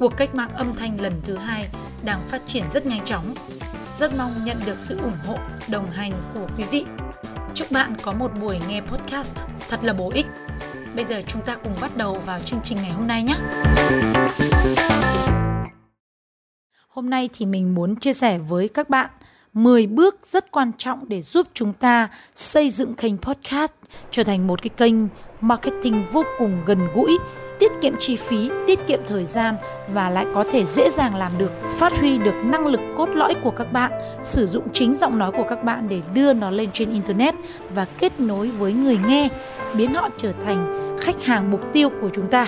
cuộc cách mạng âm thanh lần thứ hai đang phát triển rất nhanh chóng. Rất mong nhận được sự ủng hộ, đồng hành của quý vị. Chúc bạn có một buổi nghe podcast thật là bổ ích. Bây giờ chúng ta cùng bắt đầu vào chương trình ngày hôm nay nhé. Hôm nay thì mình muốn chia sẻ với các bạn 10 bước rất quan trọng để giúp chúng ta xây dựng kênh podcast trở thành một cái kênh marketing vô cùng gần gũi tiết kiệm chi phí, tiết kiệm thời gian và lại có thể dễ dàng làm được, phát huy được năng lực cốt lõi của các bạn, sử dụng chính giọng nói của các bạn để đưa nó lên trên internet và kết nối với người nghe, biến họ trở thành khách hàng mục tiêu của chúng ta.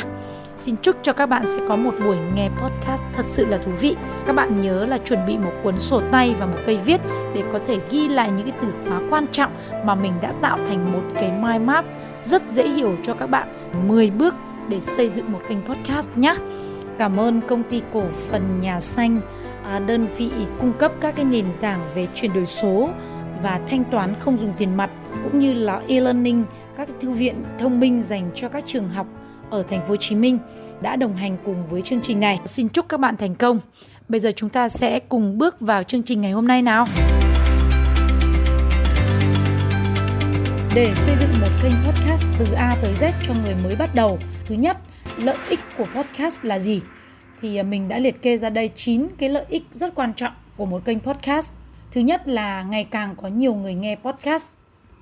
Xin chúc cho các bạn sẽ có một buổi nghe podcast thật sự là thú vị. Các bạn nhớ là chuẩn bị một cuốn sổ tay và một cây viết để có thể ghi lại những cái từ khóa quan trọng mà mình đã tạo thành một cái mind map rất dễ hiểu cho các bạn 10 bước để xây dựng một kênh podcast nhé. Cảm ơn công ty cổ phần Nhà Xanh, à, đơn vị cung cấp các cái nền tảng về chuyển đổi số và thanh toán không dùng tiền mặt cũng như là e-learning, các cái thư viện thông minh dành cho các trường học ở thành phố Hồ Chí Minh đã đồng hành cùng với chương trình này. Xin chúc các bạn thành công. Bây giờ chúng ta sẽ cùng bước vào chương trình ngày hôm nay nào. Để xây dựng một kênh podcast từ A tới Z cho người mới bắt đầu, thứ nhất, lợi ích của podcast là gì? Thì à, mình đã liệt kê ra đây 9 cái lợi ích rất quan trọng của một kênh podcast. Thứ nhất là ngày càng có nhiều người nghe podcast.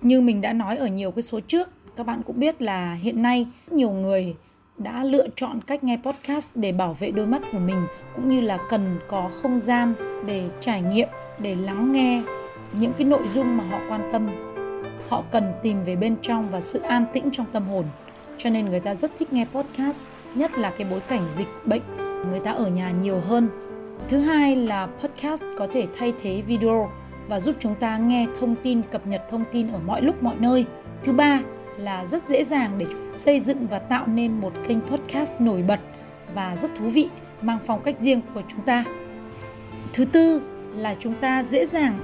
Như mình đã nói ở nhiều cái số trước, các bạn cũng biết là hiện nay nhiều người đã lựa chọn cách nghe podcast để bảo vệ đôi mắt của mình cũng như là cần có không gian để trải nghiệm, để lắng nghe những cái nội dung mà họ quan tâm họ cần tìm về bên trong và sự an tĩnh trong tâm hồn. Cho nên người ta rất thích nghe podcast, nhất là cái bối cảnh dịch bệnh. Người ta ở nhà nhiều hơn. Thứ hai là podcast có thể thay thế video và giúp chúng ta nghe thông tin, cập nhật thông tin ở mọi lúc, mọi nơi. Thứ ba là rất dễ dàng để xây dựng và tạo nên một kênh podcast nổi bật và rất thú vị, mang phong cách riêng của chúng ta. Thứ tư là chúng ta dễ dàng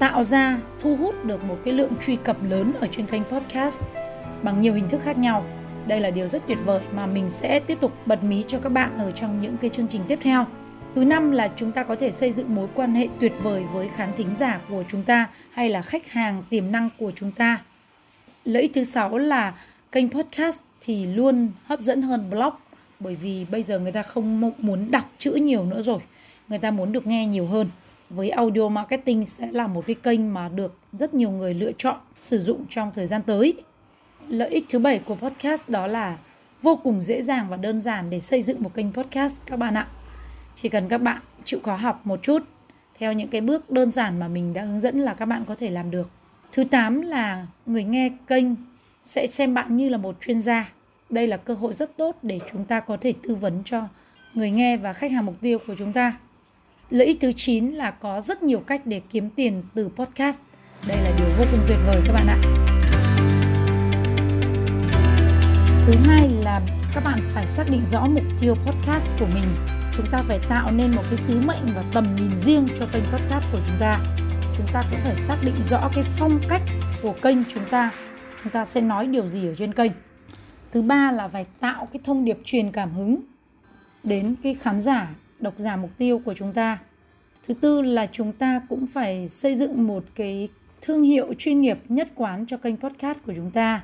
tạo ra, thu hút được một cái lượng truy cập lớn ở trên kênh podcast bằng nhiều hình thức khác nhau. Đây là điều rất tuyệt vời mà mình sẽ tiếp tục bật mí cho các bạn ở trong những cái chương trình tiếp theo. Thứ năm là chúng ta có thể xây dựng mối quan hệ tuyệt vời với khán thính giả của chúng ta hay là khách hàng tiềm năng của chúng ta. Lợi ích thứ sáu là kênh podcast thì luôn hấp dẫn hơn blog, bởi vì bây giờ người ta không muốn đọc chữ nhiều nữa rồi. Người ta muốn được nghe nhiều hơn với audio marketing sẽ là một cái kênh mà được rất nhiều người lựa chọn, sử dụng trong thời gian tới. Lợi ích thứ bảy của podcast đó là vô cùng dễ dàng và đơn giản để xây dựng một kênh podcast, các bạn ạ. Chỉ cần các bạn chịu khó học một chút, theo những cái bước đơn giản mà mình đã hướng dẫn là các bạn có thể làm được. Thứ 8 là người nghe kênh sẽ xem bạn như là một chuyên gia. Đây là cơ hội rất tốt để chúng ta có thể tư vấn cho người nghe và khách hàng mục tiêu của chúng ta. Lợi ích thứ 9 là có rất nhiều cách để kiếm tiền từ podcast. Đây là điều vô cùng tuyệt vời các bạn ạ. Thứ hai là các bạn phải xác định rõ mục tiêu podcast của mình. Chúng ta phải tạo nên một cái sứ mệnh và tầm nhìn riêng cho kênh podcast của chúng ta. Chúng ta cũng phải xác định rõ cái phong cách của kênh chúng ta. Chúng ta sẽ nói điều gì ở trên kênh. Thứ ba là phải tạo cái thông điệp truyền cảm hứng đến cái khán giả, độc giả mục tiêu của chúng ta thứ tư là chúng ta cũng phải xây dựng một cái thương hiệu chuyên nghiệp nhất quán cho kênh podcast của chúng ta.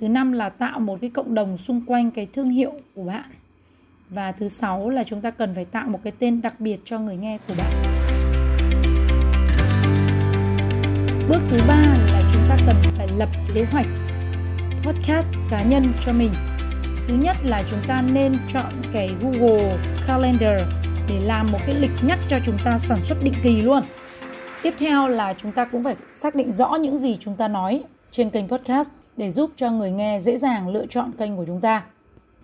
Thứ năm là tạo một cái cộng đồng xung quanh cái thương hiệu của bạn. Và thứ sáu là chúng ta cần phải tạo một cái tên đặc biệt cho người nghe của bạn. Bước thứ ba là chúng ta cần phải lập kế hoạch podcast cá nhân cho mình. Thứ nhất là chúng ta nên chọn cái google calendar để làm một cái lịch nhắc cho chúng ta sản xuất định kỳ luôn. Tiếp theo là chúng ta cũng phải xác định rõ những gì chúng ta nói trên kênh podcast để giúp cho người nghe dễ dàng lựa chọn kênh của chúng ta.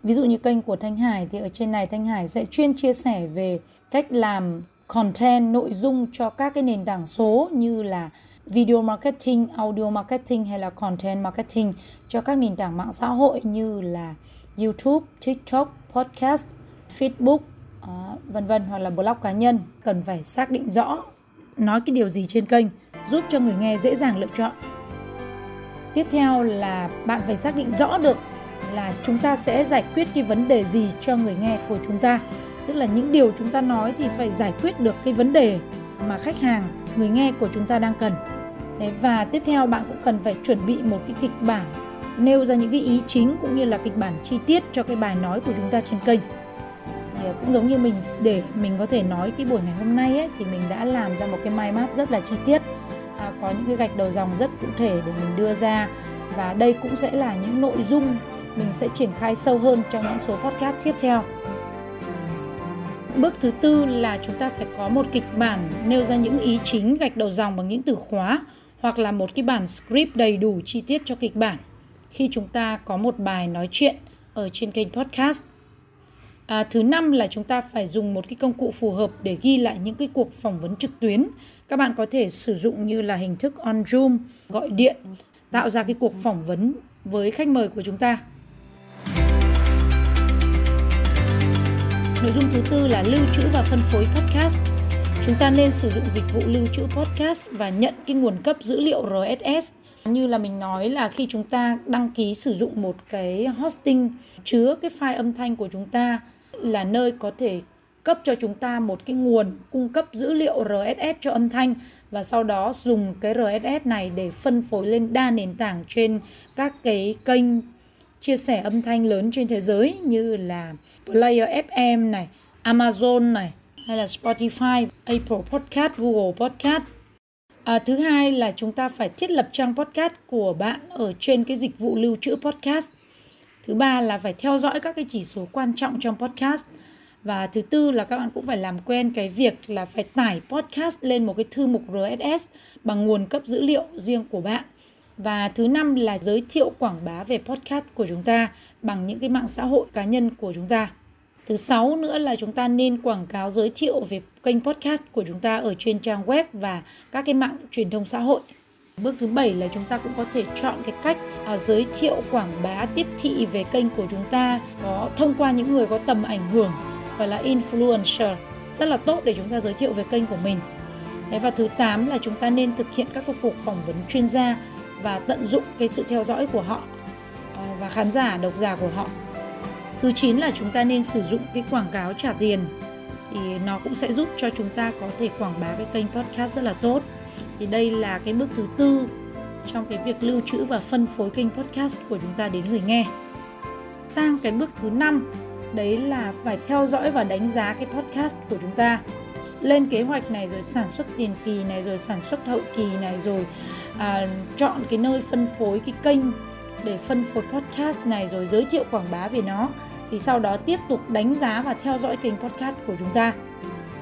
Ví dụ như kênh của Thanh Hải thì ở trên này Thanh Hải sẽ chuyên chia sẻ về cách làm content nội dung cho các cái nền tảng số như là video marketing, audio marketing hay là content marketing cho các nền tảng mạng xã hội như là YouTube, TikTok, podcast, Facebook, Ờ, vân vân hoặc là blog cá nhân cần phải xác định rõ nói cái điều gì trên kênh giúp cho người nghe dễ dàng lựa chọn. Tiếp theo là bạn phải xác định rõ được là chúng ta sẽ giải quyết cái vấn đề gì cho người nghe của chúng ta. Tức là những điều chúng ta nói thì phải giải quyết được cái vấn đề mà khách hàng, người nghe của chúng ta đang cần. Thế và tiếp theo bạn cũng cần phải chuẩn bị một cái kịch bản nêu ra những cái ý chính cũng như là kịch bản chi tiết cho cái bài nói của chúng ta trên kênh Ờ, cũng giống như mình để mình có thể nói cái buổi ngày hôm nay ấy, thì mình đã làm ra một cái mind map rất là chi tiết. À, có những cái gạch đầu dòng rất cụ thể để mình đưa ra và đây cũng sẽ là những nội dung mình sẽ triển khai sâu hơn trong những số podcast tiếp theo. Bước thứ tư là chúng ta phải có một kịch bản nêu ra những ý chính gạch đầu dòng bằng những từ khóa hoặc là một cái bản script đầy đủ chi tiết cho kịch bản. Khi chúng ta có một bài nói chuyện ở trên kênh podcast À, thứ năm là chúng ta phải dùng một cái công cụ phù hợp để ghi lại những cái cuộc phỏng vấn trực tuyến. Các bạn có thể sử dụng như là hình thức on Zoom, gọi điện, tạo ra cái cuộc phỏng vấn với khách mời của chúng ta. Nội dung thứ tư là lưu trữ và phân phối podcast. Chúng ta nên sử dụng dịch vụ lưu trữ podcast và nhận cái nguồn cấp dữ liệu RSS như là mình nói là khi chúng ta đăng ký sử dụng một cái hosting chứa cái file âm thanh của chúng ta là nơi có thể cấp cho chúng ta một cái nguồn cung cấp dữ liệu RSS cho âm thanh và sau đó dùng cái RSS này để phân phối lên đa nền tảng trên các cái kênh chia sẻ âm thanh lớn trên thế giới như là Player FM này, Amazon này hay là Spotify, Apple Podcast, Google Podcast. À, thứ hai là chúng ta phải thiết lập trang podcast của bạn ở trên cái dịch vụ lưu trữ podcast thứ ba là phải theo dõi các cái chỉ số quan trọng trong podcast. Và thứ tư là các bạn cũng phải làm quen cái việc là phải tải podcast lên một cái thư mục RSS bằng nguồn cấp dữ liệu riêng của bạn. Và thứ năm là giới thiệu quảng bá về podcast của chúng ta bằng những cái mạng xã hội cá nhân của chúng ta. Thứ sáu nữa là chúng ta nên quảng cáo giới thiệu về kênh podcast của chúng ta ở trên trang web và các cái mạng truyền thông xã hội. Bước thứ bảy là chúng ta cũng có thể chọn cái cách à, giới thiệu quảng bá tiếp thị về kênh của chúng ta có thông qua những người có tầm ảnh hưởng gọi là influencer rất là tốt để chúng ta giới thiệu về kênh của mình. Đấy, và thứ 8 là chúng ta nên thực hiện các cuộc phỏng vấn chuyên gia và tận dụng cái sự theo dõi của họ à, và khán giả, độc giả của họ. Thứ 9 là chúng ta nên sử dụng cái quảng cáo trả tiền thì nó cũng sẽ giúp cho chúng ta có thể quảng bá cái kênh podcast rất là tốt thì đây là cái bước thứ tư trong cái việc lưu trữ và phân phối kênh podcast của chúng ta đến người nghe. Sang cái bước thứ năm đấy là phải theo dõi và đánh giá cái podcast của chúng ta. Lên kế hoạch này rồi sản xuất tiền kỳ này rồi sản xuất hậu kỳ này rồi à, chọn cái nơi phân phối cái kênh để phân phối podcast này rồi giới thiệu quảng bá về nó. Thì sau đó tiếp tục đánh giá và theo dõi kênh podcast của chúng ta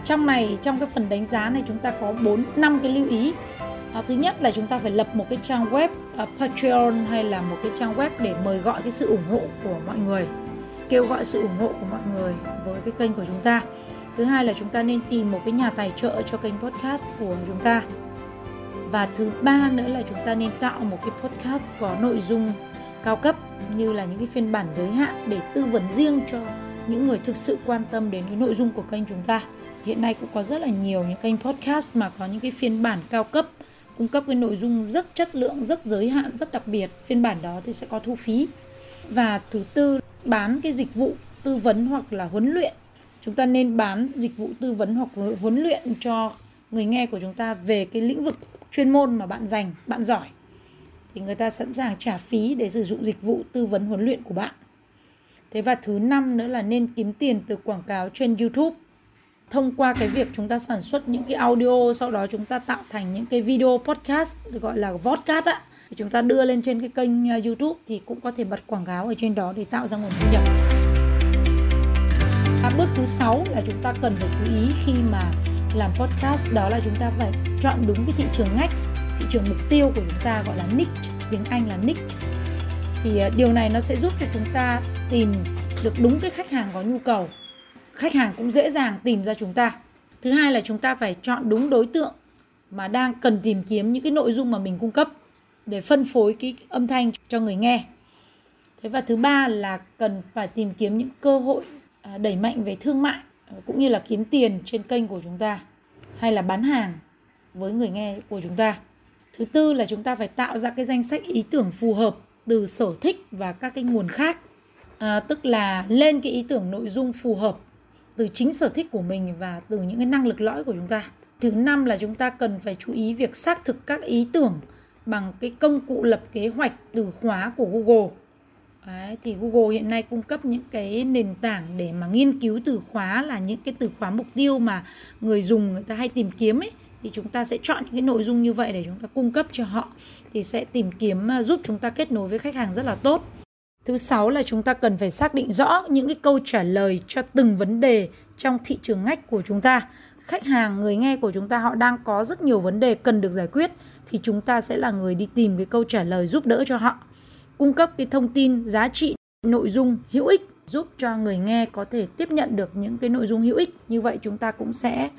trong này trong cái phần đánh giá này chúng ta có 4 năm cái lưu ý. À, thứ nhất là chúng ta phải lập một cái trang web uh, Patreon hay là một cái trang web để mời gọi cái sự ủng hộ của mọi người kêu gọi sự ủng hộ của mọi người với cái kênh của chúng ta. Thứ hai là chúng ta nên tìm một cái nhà tài trợ cho kênh podcast của chúng ta. Và thứ ba nữa là chúng ta nên tạo một cái podcast có nội dung cao cấp như là những cái phiên bản giới hạn để tư vấn riêng cho những người thực sự quan tâm đến cái nội dung của kênh chúng ta hiện nay cũng có rất là nhiều những kênh podcast mà có những cái phiên bản cao cấp, cung cấp cái nội dung rất chất lượng, rất giới hạn, rất đặc biệt. Phiên bản đó thì sẽ có thu phí. Và thứ tư, bán cái dịch vụ tư vấn hoặc là huấn luyện. Chúng ta nên bán dịch vụ tư vấn hoặc huấn luyện cho người nghe của chúng ta về cái lĩnh vực chuyên môn mà bạn dành, bạn giỏi. Thì người ta sẵn sàng trả phí để sử dụng dịch vụ tư vấn huấn luyện của bạn. Thế và thứ năm nữa là nên kiếm tiền từ quảng cáo trên youtube thông qua cái việc chúng ta sản xuất những cái audio sau đó chúng ta tạo thành những cái video podcast gọi là vodcast á thì chúng ta đưa lên trên cái kênh à, YouTube thì cũng có thể bật quảng cáo ở trên đó để tạo ra nguồn thu nhập. À, bước thứ sáu là chúng ta cần phải chú ý khi mà làm podcast đó là chúng ta phải chọn đúng cái thị trường ngách, thị trường mục tiêu của chúng ta gọi là niche, tiếng Anh là niche. Thì à, điều này nó sẽ giúp cho chúng ta tìm được đúng cái khách hàng có nhu cầu khách hàng cũng dễ dàng tìm ra chúng ta. Thứ hai là chúng ta phải chọn đúng đối tượng mà đang cần tìm kiếm những cái nội dung mà mình cung cấp để phân phối cái âm thanh cho người nghe. Thế và thứ ba là cần phải tìm kiếm những cơ hội à, đẩy mạnh về thương mại à, cũng như là kiếm tiền trên kênh của chúng ta hay là bán hàng với người nghe của chúng ta. Thứ tư là chúng ta phải tạo ra cái danh sách ý tưởng phù hợp từ sở thích và các cái nguồn khác à, tức là lên cái ý tưởng nội dung phù hợp từ chính sở thích của mình và từ những cái năng lực lõi của chúng ta. Thứ năm là chúng ta cần phải chú ý việc xác thực các ý tưởng bằng cái công cụ lập kế hoạch từ khóa của Google. Đấy, thì Google hiện nay cung cấp những cái nền tảng để mà nghiên cứu từ khóa là những cái từ khóa mục tiêu mà người dùng người ta hay tìm kiếm ấy. Thì chúng ta sẽ chọn những cái nội dung như vậy để chúng ta cung cấp cho họ. Thì sẽ tìm kiếm à, giúp chúng ta kết nối với khách hàng rất là tốt. Thứ sáu là chúng ta cần phải xác định rõ những cái câu trả lời cho từng vấn đề trong thị trường ngách của chúng ta. Khách hàng, người nghe của chúng ta họ đang có rất nhiều vấn đề cần được giải quyết thì chúng ta sẽ là người đi tìm cái câu trả lời giúp đỡ cho họ. Cung cấp cái thông tin, giá trị, nội dung hữu ích giúp cho người nghe có thể tiếp nhận được những cái nội dung hữu ích như vậy chúng ta cũng sẽ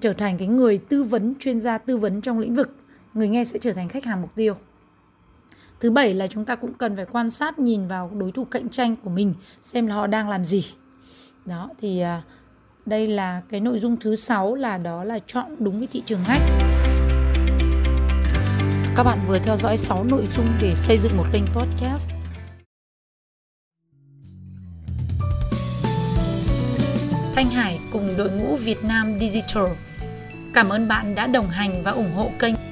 trở thành cái người tư vấn chuyên gia tư vấn trong lĩnh vực người nghe sẽ trở thành khách hàng mục tiêu thứ bảy là chúng ta cũng cần phải quan sát nhìn vào đối thủ cạnh tranh của mình, xem là họ đang làm gì đó, thì à, đây là cái nội dung thứ sáu là đó là chọn đúng cái thị trường ngách các bạn vừa theo dõi 6 nội dung để xây dựng một kênh podcast Thanh Hải cùng đội ngũ Việt Nam Digital. Cảm ơn bạn đã đồng hành và ủng hộ kênh.